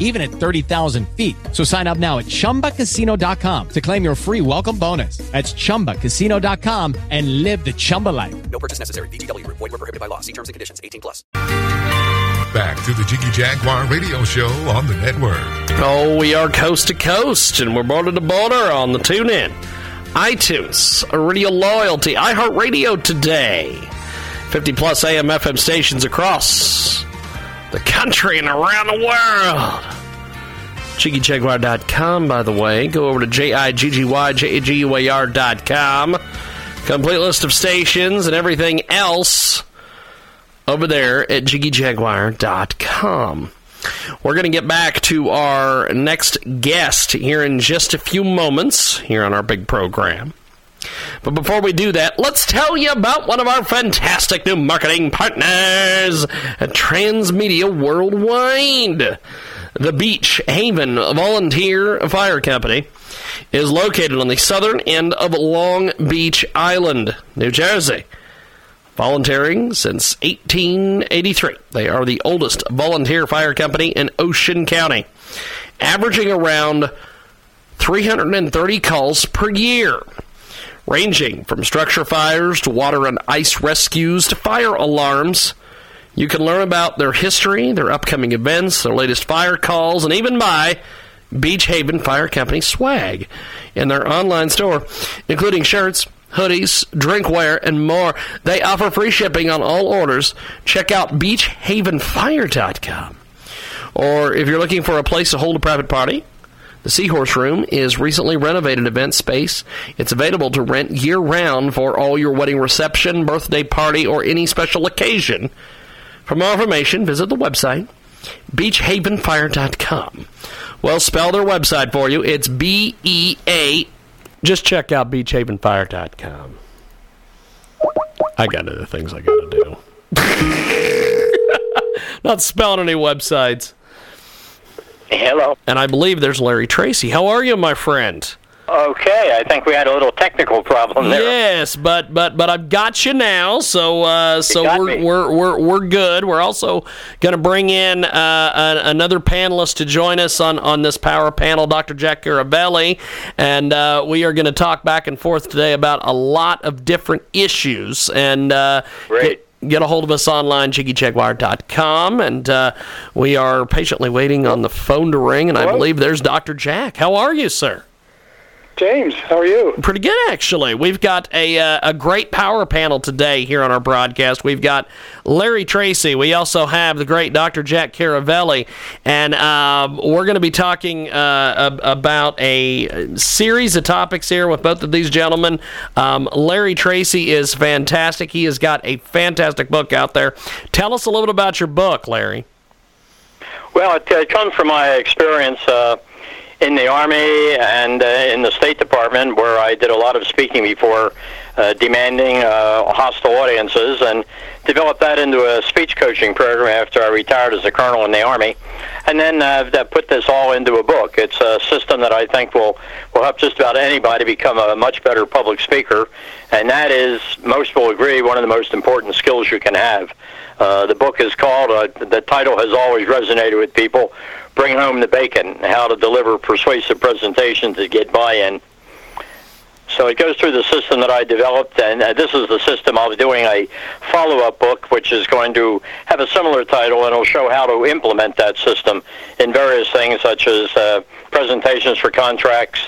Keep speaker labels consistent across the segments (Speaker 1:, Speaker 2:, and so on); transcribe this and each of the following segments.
Speaker 1: even at 30,000 feet. So sign up now at chumbacasino.com to claim your free welcome bonus. That's chumbacasino.com and live the Chumba life.
Speaker 2: No purchase necessary. VGW Group. Void were prohibited by law. See terms and conditions. 18 plus.
Speaker 3: Back to the Jiggy Jaguar radio show on the network.
Speaker 4: Oh, we are coast to coast, and we're border to border on the TuneIn. iTunes, Radio Loyalty, iHeartRadio today. 50 plus AM FM stations across the country and around the world. JiggyJaguar.com, by the way. Go over to J-I-G-G-Y-J-A-G-U-A-R.com. Complete list of stations and everything else over there at JiggyJaguar.com. We're going to get back to our next guest here in just a few moments here on our big program. But before we do that, let's tell you about one of our fantastic new marketing partners at Transmedia Worldwide. The Beach Haven Volunteer Fire Company is located on the southern end of Long Beach Island, New Jersey. Volunteering since 1883. They are the oldest volunteer fire company in Ocean County, averaging around 330 calls per year ranging from structure fires to water and ice rescues to fire alarms. You can learn about their history, their upcoming events, their latest fire calls, and even buy Beach Haven Fire Company swag in their online store, including shirts, hoodies, drinkware, and more. They offer free shipping on all orders. Check out beachhavenfire.com. Or if you're looking for a place to hold a private party, the Seahorse Room is recently renovated event space. It's available to rent year round for all your wedding reception, birthday party, or any special occasion. For more information, visit the website beachhavenfire.com. Well, spell their website for you. It's B E A. Just check out beachhavenfire.com. I got other things I got to do. Not spelling any websites.
Speaker 5: Hello.
Speaker 4: And I believe there's Larry Tracy. How are you, my friend?
Speaker 5: Okay, I think we had a little technical problem there.
Speaker 4: Yes, but but but I've got you now, so uh, so we're,
Speaker 5: me.
Speaker 4: we're we're we're good. We're also going to bring in uh, an, another panelist to join us on on this power panel, Dr. Jack Caravelli, and uh, we are going to talk back and forth today about a lot of different issues. And uh,
Speaker 5: Great.
Speaker 4: get- Get a hold of us online, jiggyjaguar.com, and uh, we are patiently waiting on the phone to ring. And I believe there's Dr. Jack. How are you, sir?
Speaker 6: James, how are you?
Speaker 4: Pretty good, actually. We've got a uh, a great power panel today here on our broadcast. We've got Larry Tracy. We also have the great Dr. Jack Caravelli, and um, we're going to be talking uh, about a series of topics here with both of these gentlemen. Um, Larry Tracy is fantastic. He has got a fantastic book out there. Tell us a little bit about your book, Larry.
Speaker 5: Well, it uh, comes from my experience uh, in the Army and uh, in the State Department, where I did a lot of speaking before uh, demanding uh, hostile audiences and developed that into a speech coaching program after I retired as a colonel in the Army. And then uh, that put this all into a book. It's a system that I think will, will help just about anybody become a much better public speaker. And that is, most will agree, one of the most important skills you can have. Uh, the book is called, uh, the title has always resonated with people, Bring Home the Bacon, How to Deliver Persuasive Presentations to Get Buy-In. So it goes through the system that I developed, and uh, this is the system. I was doing a follow-up book, which is going to have a similar title, and it'll show how to implement that system in various things, such as uh, presentations for contracts,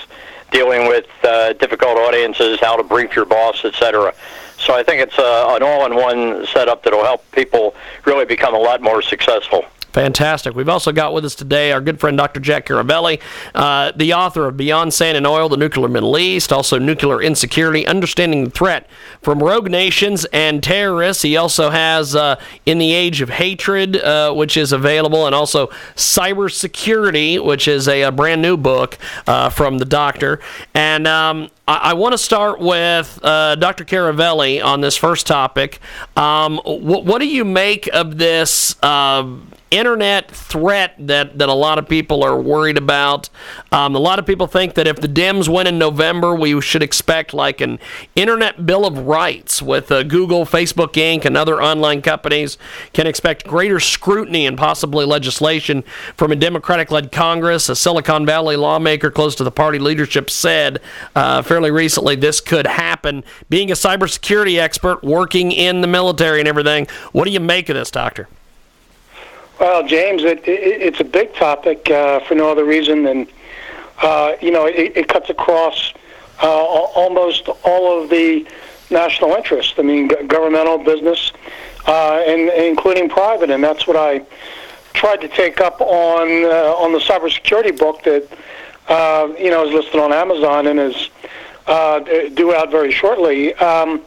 Speaker 5: dealing with uh, difficult audiences, how to brief your boss, etc. So I think it's uh, an all-in-one setup that'll help people really become a lot more successful.
Speaker 4: Fantastic. We've also got with us today our good friend Dr. Jack Caravelli, uh, the author of Beyond Sand and Oil, The Nuclear Middle East, also Nuclear Insecurity, Understanding the Threat from Rogue Nations and Terrorists. He also has uh, In the Age of Hatred, uh, which is available, and also Cybersecurity, which is a, a brand new book uh, from the doctor. And um, I, want to start with uh, Dr. Caravelli on this first topic. Um, wh- what do you make of this? Uh, internet threat that, that a lot of people are worried about. Um, a lot of people think that if the Dems win in November, we should expect like an internet bill of rights with uh, Google, Facebook Inc., and other online companies can expect greater scrutiny and possibly legislation from a Democratic led Congress. A Silicon Valley lawmaker close to the party leadership said uh, fairly recently this could happen. Being a cybersecurity expert, working in the military and everything, what do you make of this, Doctor?
Speaker 6: Well, James, it, it, it's a big topic uh, for no other reason than, uh, you know, it, it cuts across uh, almost all of the national interests. I mean, governmental, business, uh, and, and including private, and that's what I tried to take up on uh, on the cybersecurity book that uh, you know is listed on Amazon and is uh, due out very shortly. Um,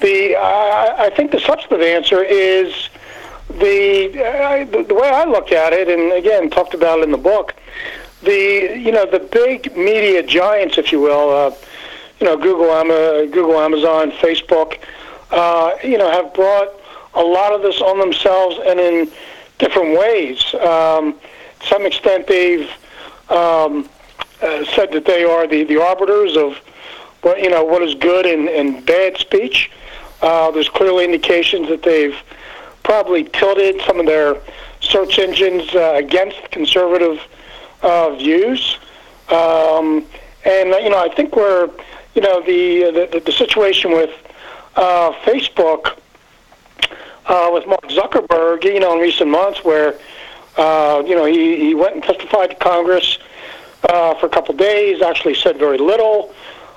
Speaker 6: the I, think the substantive answer is the, uh, the the way I look at it, and again talked about it in the book, the you know the big media giants, if you will, uh, you know Google, Google, Amazon, Facebook, uh, you know have brought a lot of this on themselves and in different ways. Um, to some extent, they've um, uh, said that they are the, the arbiters of what you know what is good and, and bad speech. Uh, there's clearly indications that they've probably tilted some of their search engines uh, against conservative uh, views. Um, and you know, I think we're, you know, the the, the situation with uh, Facebook, uh, with Mark Zuckerberg, you know, in recent months, where uh, you know he, he went and testified to Congress uh, for a couple days, actually said very little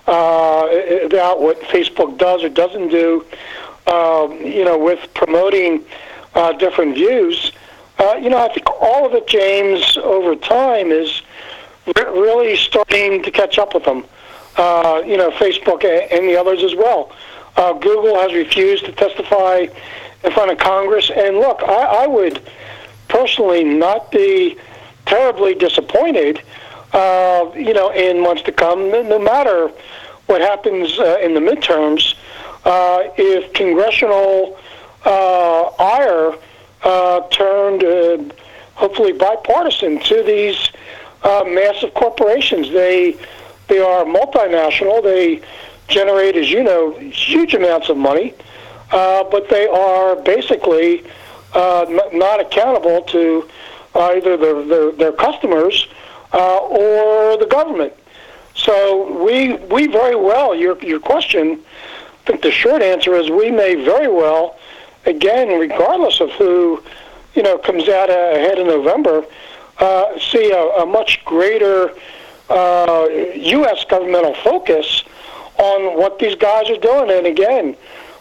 Speaker 6: about what Facebook does or doesn't do um, you know, with promoting uh, different views. Uh, you know, I think all of it, James, over time is re- really starting to catch up with them. Uh, you know, Facebook and the others as well. Uh, Google has refused to testify in front of Congress. And look, I, I would personally not be terribly disappointed, uh, you know, in months to come, no matter what happens uh, in the midterms uh, if congressional uh, ire uh, turned, uh, hopefully bipartisan, to these massive corporations. They they are multinational. They generate, as you know, huge amounts of money, but they are basically not accountable to either their their, their customers uh, or the government. So we we very well your your question I think the short answer is we may very well, again, regardless of who, you know, comes out ahead in November, uh, see a, a, much greater uh, U.S. governmental focus on what these guys are doing. And again,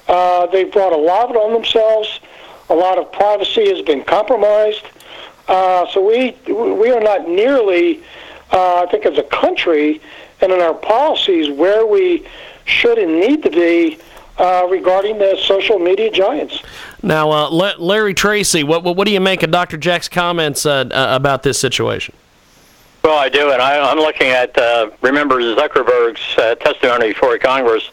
Speaker 6: uh, they've brought a lot of it on themselves. A lot of privacy has been compromised. Uh, so we we are not nearly, uh, I think, as a country and in our policies where we should and need to be uh, regarding the social media giants.
Speaker 4: Now, uh, Larry Tracy, what, what, do you make of Dr. Jack's comments uh, uh, about this situation?
Speaker 5: Well, I do, and I, am looking at, uh, remember Zuckerberg's uh, testimony before Congress.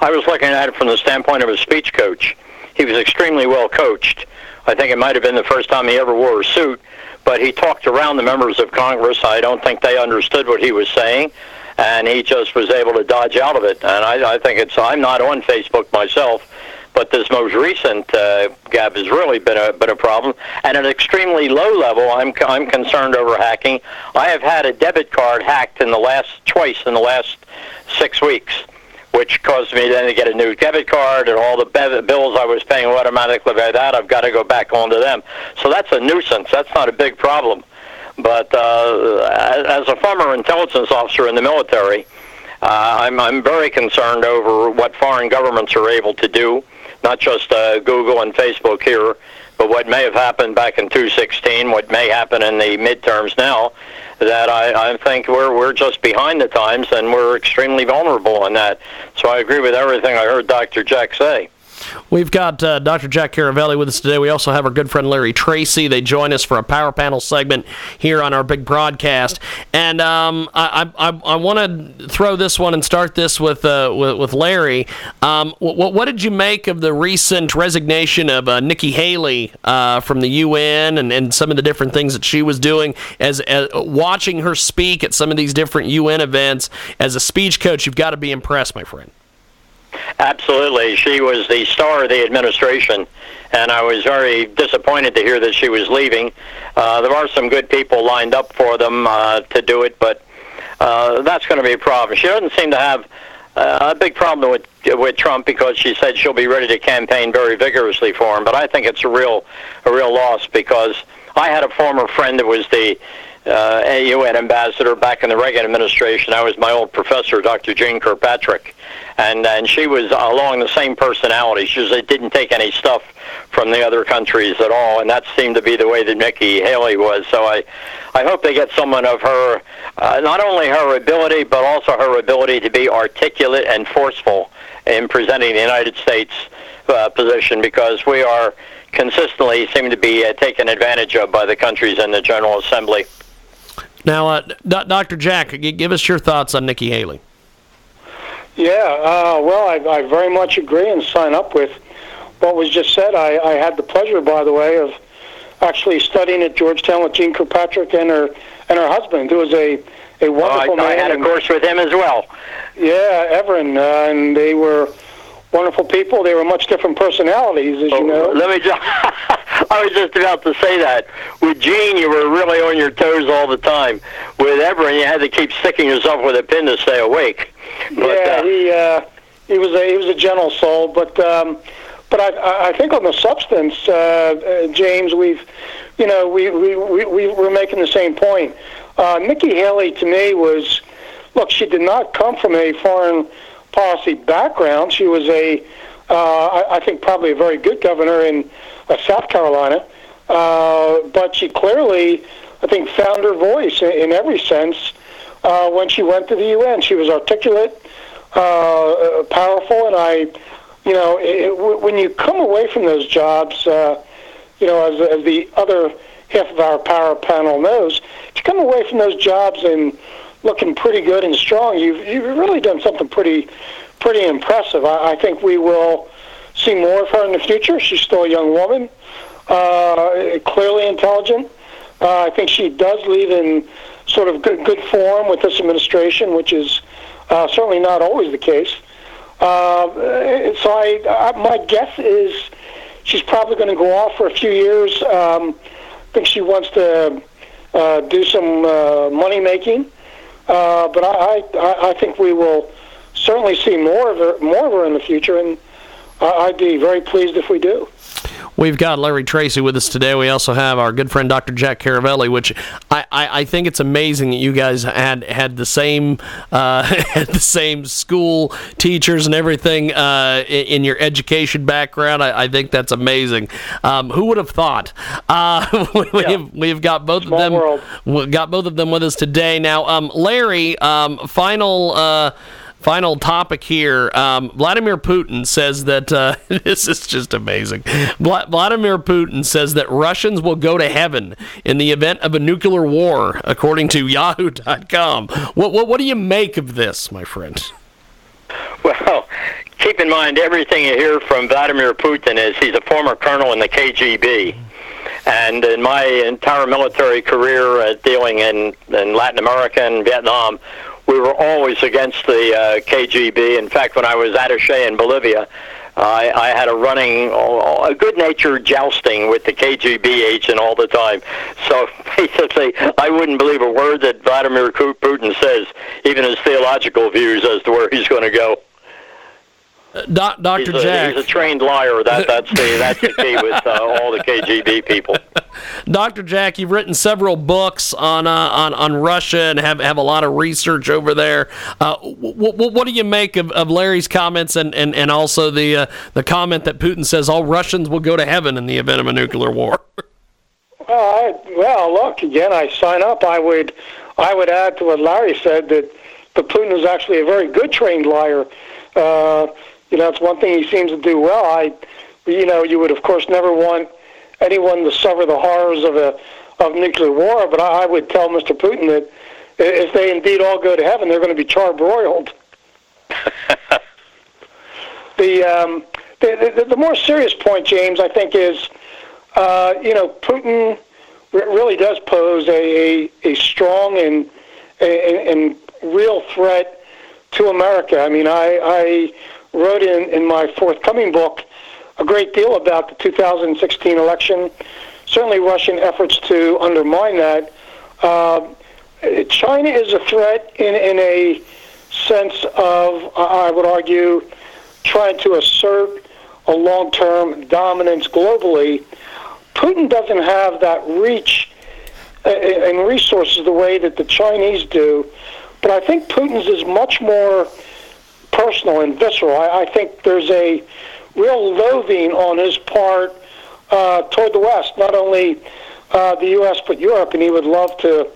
Speaker 5: I was looking at it from the standpoint of a speech coach. He was extremely well coached. I think it might have been the first time he ever wore a suit, but he talked around the members of Congress. I don't think they understood what he was saying and he just was able to dodge out of it. And I, I think it's I'm not on Facebook myself, but this most recent uh, gap has really been a been a problem. And at an extremely low level, I'm I'm concerned over hacking. I have had a debit card hacked in the last twice in the last six weeks. Which caused me then to get a new debit card, and all the bills I was paying automatically by that, I've got to go back onto them. So that's a nuisance. That's not a big problem. But uh, as a former intelligence officer in the military, uh, I'm, I'm very concerned over what foreign governments are able to do not just uh, Google and Facebook here, but what may have happened back in 2016, what may happen in the midterms now, that I, I think we're we're just behind the times and we're extremely vulnerable in that. So I agree with everything I heard Dr. Jack say.
Speaker 4: We've got uh, Dr. Jack Caravelli with us today. We also have our good friend Larry Tracy. They join us for a power panel segment here on our big broadcast. And um, I, I, I want to throw this one and start this with uh, with, with, Larry. Um, what, what, did you make of the recent resignation of uh, Nikki Haley uh, from the UN and, and some of the different things that she was doing as, as watching her speak at some of these different UN events as a speech coach? You've got to be impressed, my friend.
Speaker 5: Absolutely. She was the star of the administration, and I was very disappointed to hear that she was leaving. Uh, there are some good people lined up for them uh, to do it, but uh, that's going to be a problem. She doesn't seem to have uh, a big problem with with Trump because she said she'll be ready to campaign very vigorously for him. But I think it's a real a real loss because I had a former friend that was the uh, UN ambassador back in the Reagan administration. I was my old professor, Dr. Jeane Kirkpatrick, and and she was along the same personality. She just didn't take any stuff from the other countries at all, and that seemed to be the way that Nikki Haley was. So I, I hope they get someone of her, uh, not only her ability, but also her ability to be articulate and forceful in presenting the United States uh, position, because we are consistently seem to be uh, taken advantage of by the countries in the General Assembly.
Speaker 4: Now, uh, Dr. Jack, give us your thoughts on Nikki Haley.
Speaker 6: Yeah, uh, well, I, I very much agree and sign up with what was just said. I, I had the pleasure, by the way, of actually studying at Georgetown with Jeane Kirkpatrick and her and her husband, who was a a wonderful
Speaker 5: oh, I,
Speaker 6: man.
Speaker 5: I had a course with him as well.
Speaker 6: Yeah, Evron, uh, and they were wonderful people. They were much different personalities, as
Speaker 5: oh,
Speaker 6: you know.
Speaker 5: Let me just. I was just about to say that. With Jeane, you were really on your toes all the time. With Evron, you had to keep sticking yourself with a pin to stay awake.
Speaker 6: But, yeah, uh, he uh, he was a he was a gentle soul, but um, but I I think on the substance, uh, uh, James, we've you know we we we we we're making the same point. Uh, Nikki Haley to me was look, she did not come from a foreign policy background. She was a uh, I, I think probably a very good governor in uh, South Carolina, uh, but she clearly I think found her voice in, in every sense uh, when she went to the UN. She was articulate, uh, powerful, and I, you know, it, when you come away from those jobs, uh, you know, as, as the other half of our power panel knows, to come away from those jobs and looking pretty good and strong, you've you've really done something pretty pretty impressive. I, I think we will see more of her in the future. She's still a young woman, uh, clearly intelligent. Uh, I think she does leave in sort of good, good form with this administration, which is uh, certainly not always the case. Uh, so I, I, my guess is she's probably going to go off for a few years. Um, I think she wants to uh, do some uh, money making, uh, but I, I, I think we will certainly see more of her, more of her in the future, and I'd be very pleased if we do.
Speaker 4: We've got Larry Tracy with us today. We also have our good friend Dr. Jack Caravelli, which I, I, I think it's amazing that you guys had had the same uh, had the same school teachers and everything uh, in, in, your education background. I, I think that's amazing. Um, who would have thought? Uh, we, yeah. have, we've got both
Speaker 6: Small
Speaker 4: of them
Speaker 6: world.
Speaker 4: got both of them with us today. Now, um, Larry, um, final uh, final topic here. Um, Vladimir Putin says that uh, this is just amazing. Vladimir Putin says that Russians will go to heaven in the event of a nuclear war, according to Yahoo.com. What what, what do you make of this, my friend?
Speaker 5: Well, keep in mind everything you hear from Vladimir Putin is he's a former colonel in the KGB. And in my entire military career uh, dealing in, in Latin America and Vietnam, we were always against the uh, KGB. In fact, when I was attaché in Bolivia, I, I had a running, a good-natured jousting with the KGB agent all the time. So basically, I wouldn't believe a word that Vladimir Putin says, even his theological views as to where he's going to go.
Speaker 4: Doc, Dr.
Speaker 5: He's a,
Speaker 4: Jack.
Speaker 5: he's a trained liar. That that's the that's the key with uh, all the KGB people.
Speaker 4: Dr. Jack, you've written several books on uh, on on Russia and have, have a lot of research over there. Uh, w- w- what do you make of, of Larry's comments and, and, and also the uh, the comment that Putin says all Russians will go to heaven in the event of a nuclear war?
Speaker 6: Well, I, well, look again. I sign up. I would, I would add to what Larry said that, that Putin is actually a very good trained liar. Uh, you know, it's one thing he seems to do well. I, you know, you would of course never want anyone to suffer the horrors of a of nuclear war. But I, would tell Mr. Putin that if they indeed all go to heaven, they're going to be charbroiled. the, um, the, the the more serious point, James, I think is, uh, you know, Putin really does pose a a, a strong and, and and real threat to America. I mean, I I wrote in in my forthcoming book a great deal about the 2016 election. Certainly, Russian efforts to undermine that. Uh, China is a threat in in a sense of, I would argue, trying to assert a long-term dominance globally. Putin doesn't have that reach uh, and resources the way that the Chinese do, but I think Putin's is much more personal and visceral. I, I think there's a real loathing on his part uh, toward the West, not only uh, the U.S. but Europe, and he would love to,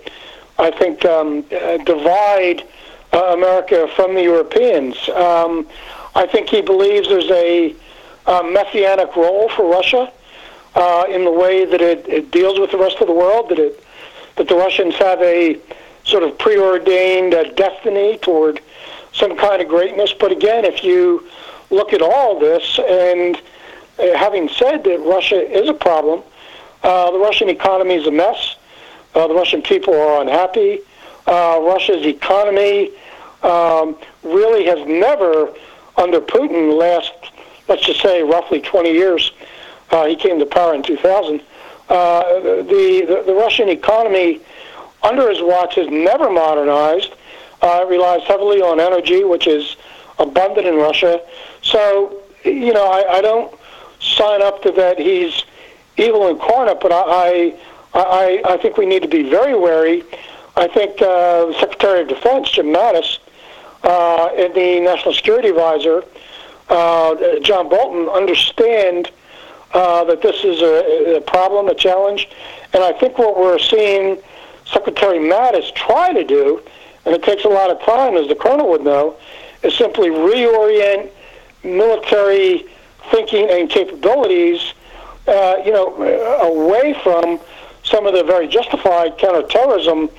Speaker 6: I think, um, uh, divide uh, America from the Europeans. Um, I think he believes there's a, a messianic role for Russia uh, in the way that it, it deals with the rest of the world. That it that the Russians have a sort of preordained uh, destiny toward some kind of greatness. But again, if you look at all this, and uh, having said that Russia is a problem, uh, the Russian economy is a mess. Uh, the Russian people are unhappy. Uh, Russia's economy um, really has never, under Putin, last let's just say roughly 20 years. Uh, he came to power in 2000. Uh, the, the the Russian economy under his watch has never modernized. Uh, relies heavily on energy, which is abundant in Russia. So, you know, I, I don't sign up to that he's evil incarnate, but I, I, I think we need to be very wary. I think uh, Secretary of Defense, Jim Mattis, uh, and the National Security Advisor, uh, John Bolton, understand uh, that this is a, a problem, a challenge. And I think what we're seeing Secretary Mattis try to do, and it takes a lot of time, as the colonel would know, is simply reorient military thinking and capabilities, uh, you know, away from some of the very justified counterterrorism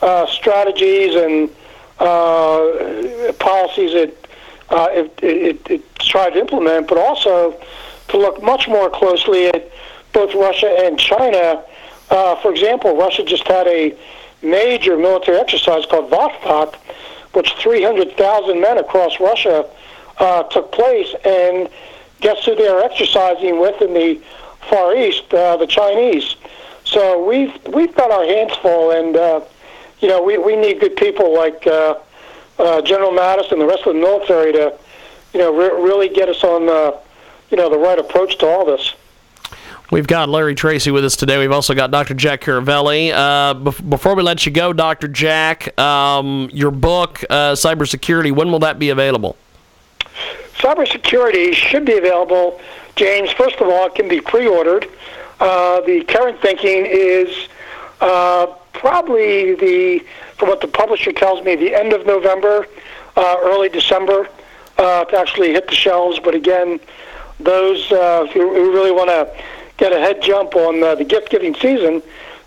Speaker 6: uh, strategies and uh, policies that uh, it, it, it tried to implement, but also to look much more closely at both Russia and China. Uh, for example, Russia just had a major military exercise called Vostok, which 300,000 men across Russia uh, took place. And guess who they are exercising with in the Far East? Uh, the Chinese. So we've we've got our hands full, and uh, you know we, we need good people like uh, uh, General Mattis and the rest of the military to you know re- really get us on the you know the right approach to all this.
Speaker 4: We've got Larry Tracy with us today. We've also got Dr. Jack Caravelli. Uh, bef- before we let you go, Dr. Jack, um, your book, uh, Cybersecurity, when will that be available?
Speaker 6: Cybersecurity should be available, James. First of all, it can be pre-ordered. Uh, the current thinking is uh, probably the, from what the publisher tells me, the end of November, uh, early December uh, to actually hit the shelves. But again, those you really want to get a head jump on uh, the gift-giving season,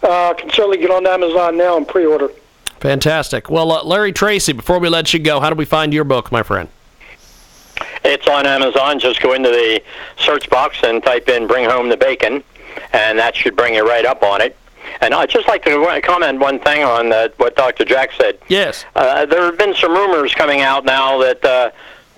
Speaker 6: uh, can certainly get on Amazon now and pre-order.
Speaker 4: Fantastic. Well, uh, Larry Tracy, before we let you go, how do we find your book, my friend?
Speaker 5: It's on Amazon. Just go into the search box and type in "Bring Home the Bacon," and that should bring you right up on it. And I'd just like to comment one thing on uh, what Dr. Jack said.
Speaker 4: Yes.
Speaker 5: Uh, there have been some rumors coming out now that uh,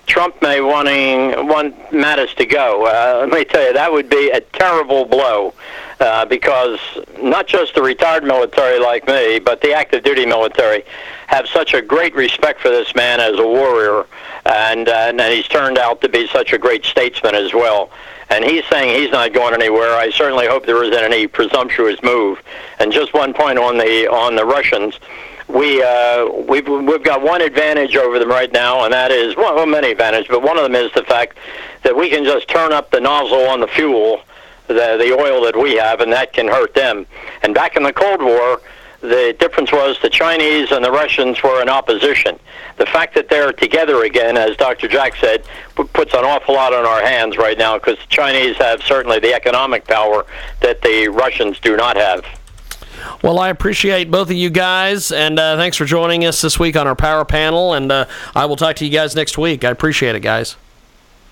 Speaker 5: Trump may wanting want Mattis to go. Uh, let me tell you, that would be a terrible blow. Uh, because not just the retired military like me, but the active duty military have such a great respect for this man as a warrior, and, uh, and he's turned out to be such a great statesman as well. And he's saying he's not going anywhere. I certainly hope there isn't any presumptuous move. And just one point on the on the Russians we uh, we've we've got one advantage over them right now, and that is well, many advantages, but one of them is the fact that we can just turn up the nozzle on the fuel the the oil that we have, and that can hurt them. And back in the Cold War, the difference was the Chinese and the Russians were in opposition. The fact that they're together again, as Dr. Jack said, puts an awful lot on our hands right now because the Chinese have certainly the economic power that the Russians do not have.
Speaker 4: Well, I appreciate both of you guys, and uh, thanks for joining us this week on our power panel. And uh, I will talk to you guys next week. I appreciate it, guys.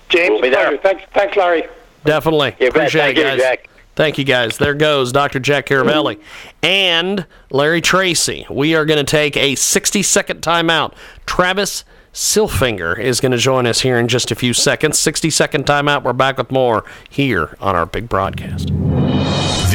Speaker 6: James,
Speaker 5: We'll be there.
Speaker 6: Thanks, thanks, Larry.
Speaker 4: Definitely.
Speaker 5: You.
Speaker 4: Appreciate
Speaker 5: Thank
Speaker 4: it,
Speaker 5: you,
Speaker 4: guys.
Speaker 5: Jack.
Speaker 4: Thank you, guys. There goes Dr. Jack Caravelli and Larry Tracy. We are going to take a 60 second timeout. Travis Silfinger is going to join us here in just a few seconds. 60 second timeout. We're back with more here on our big broadcast.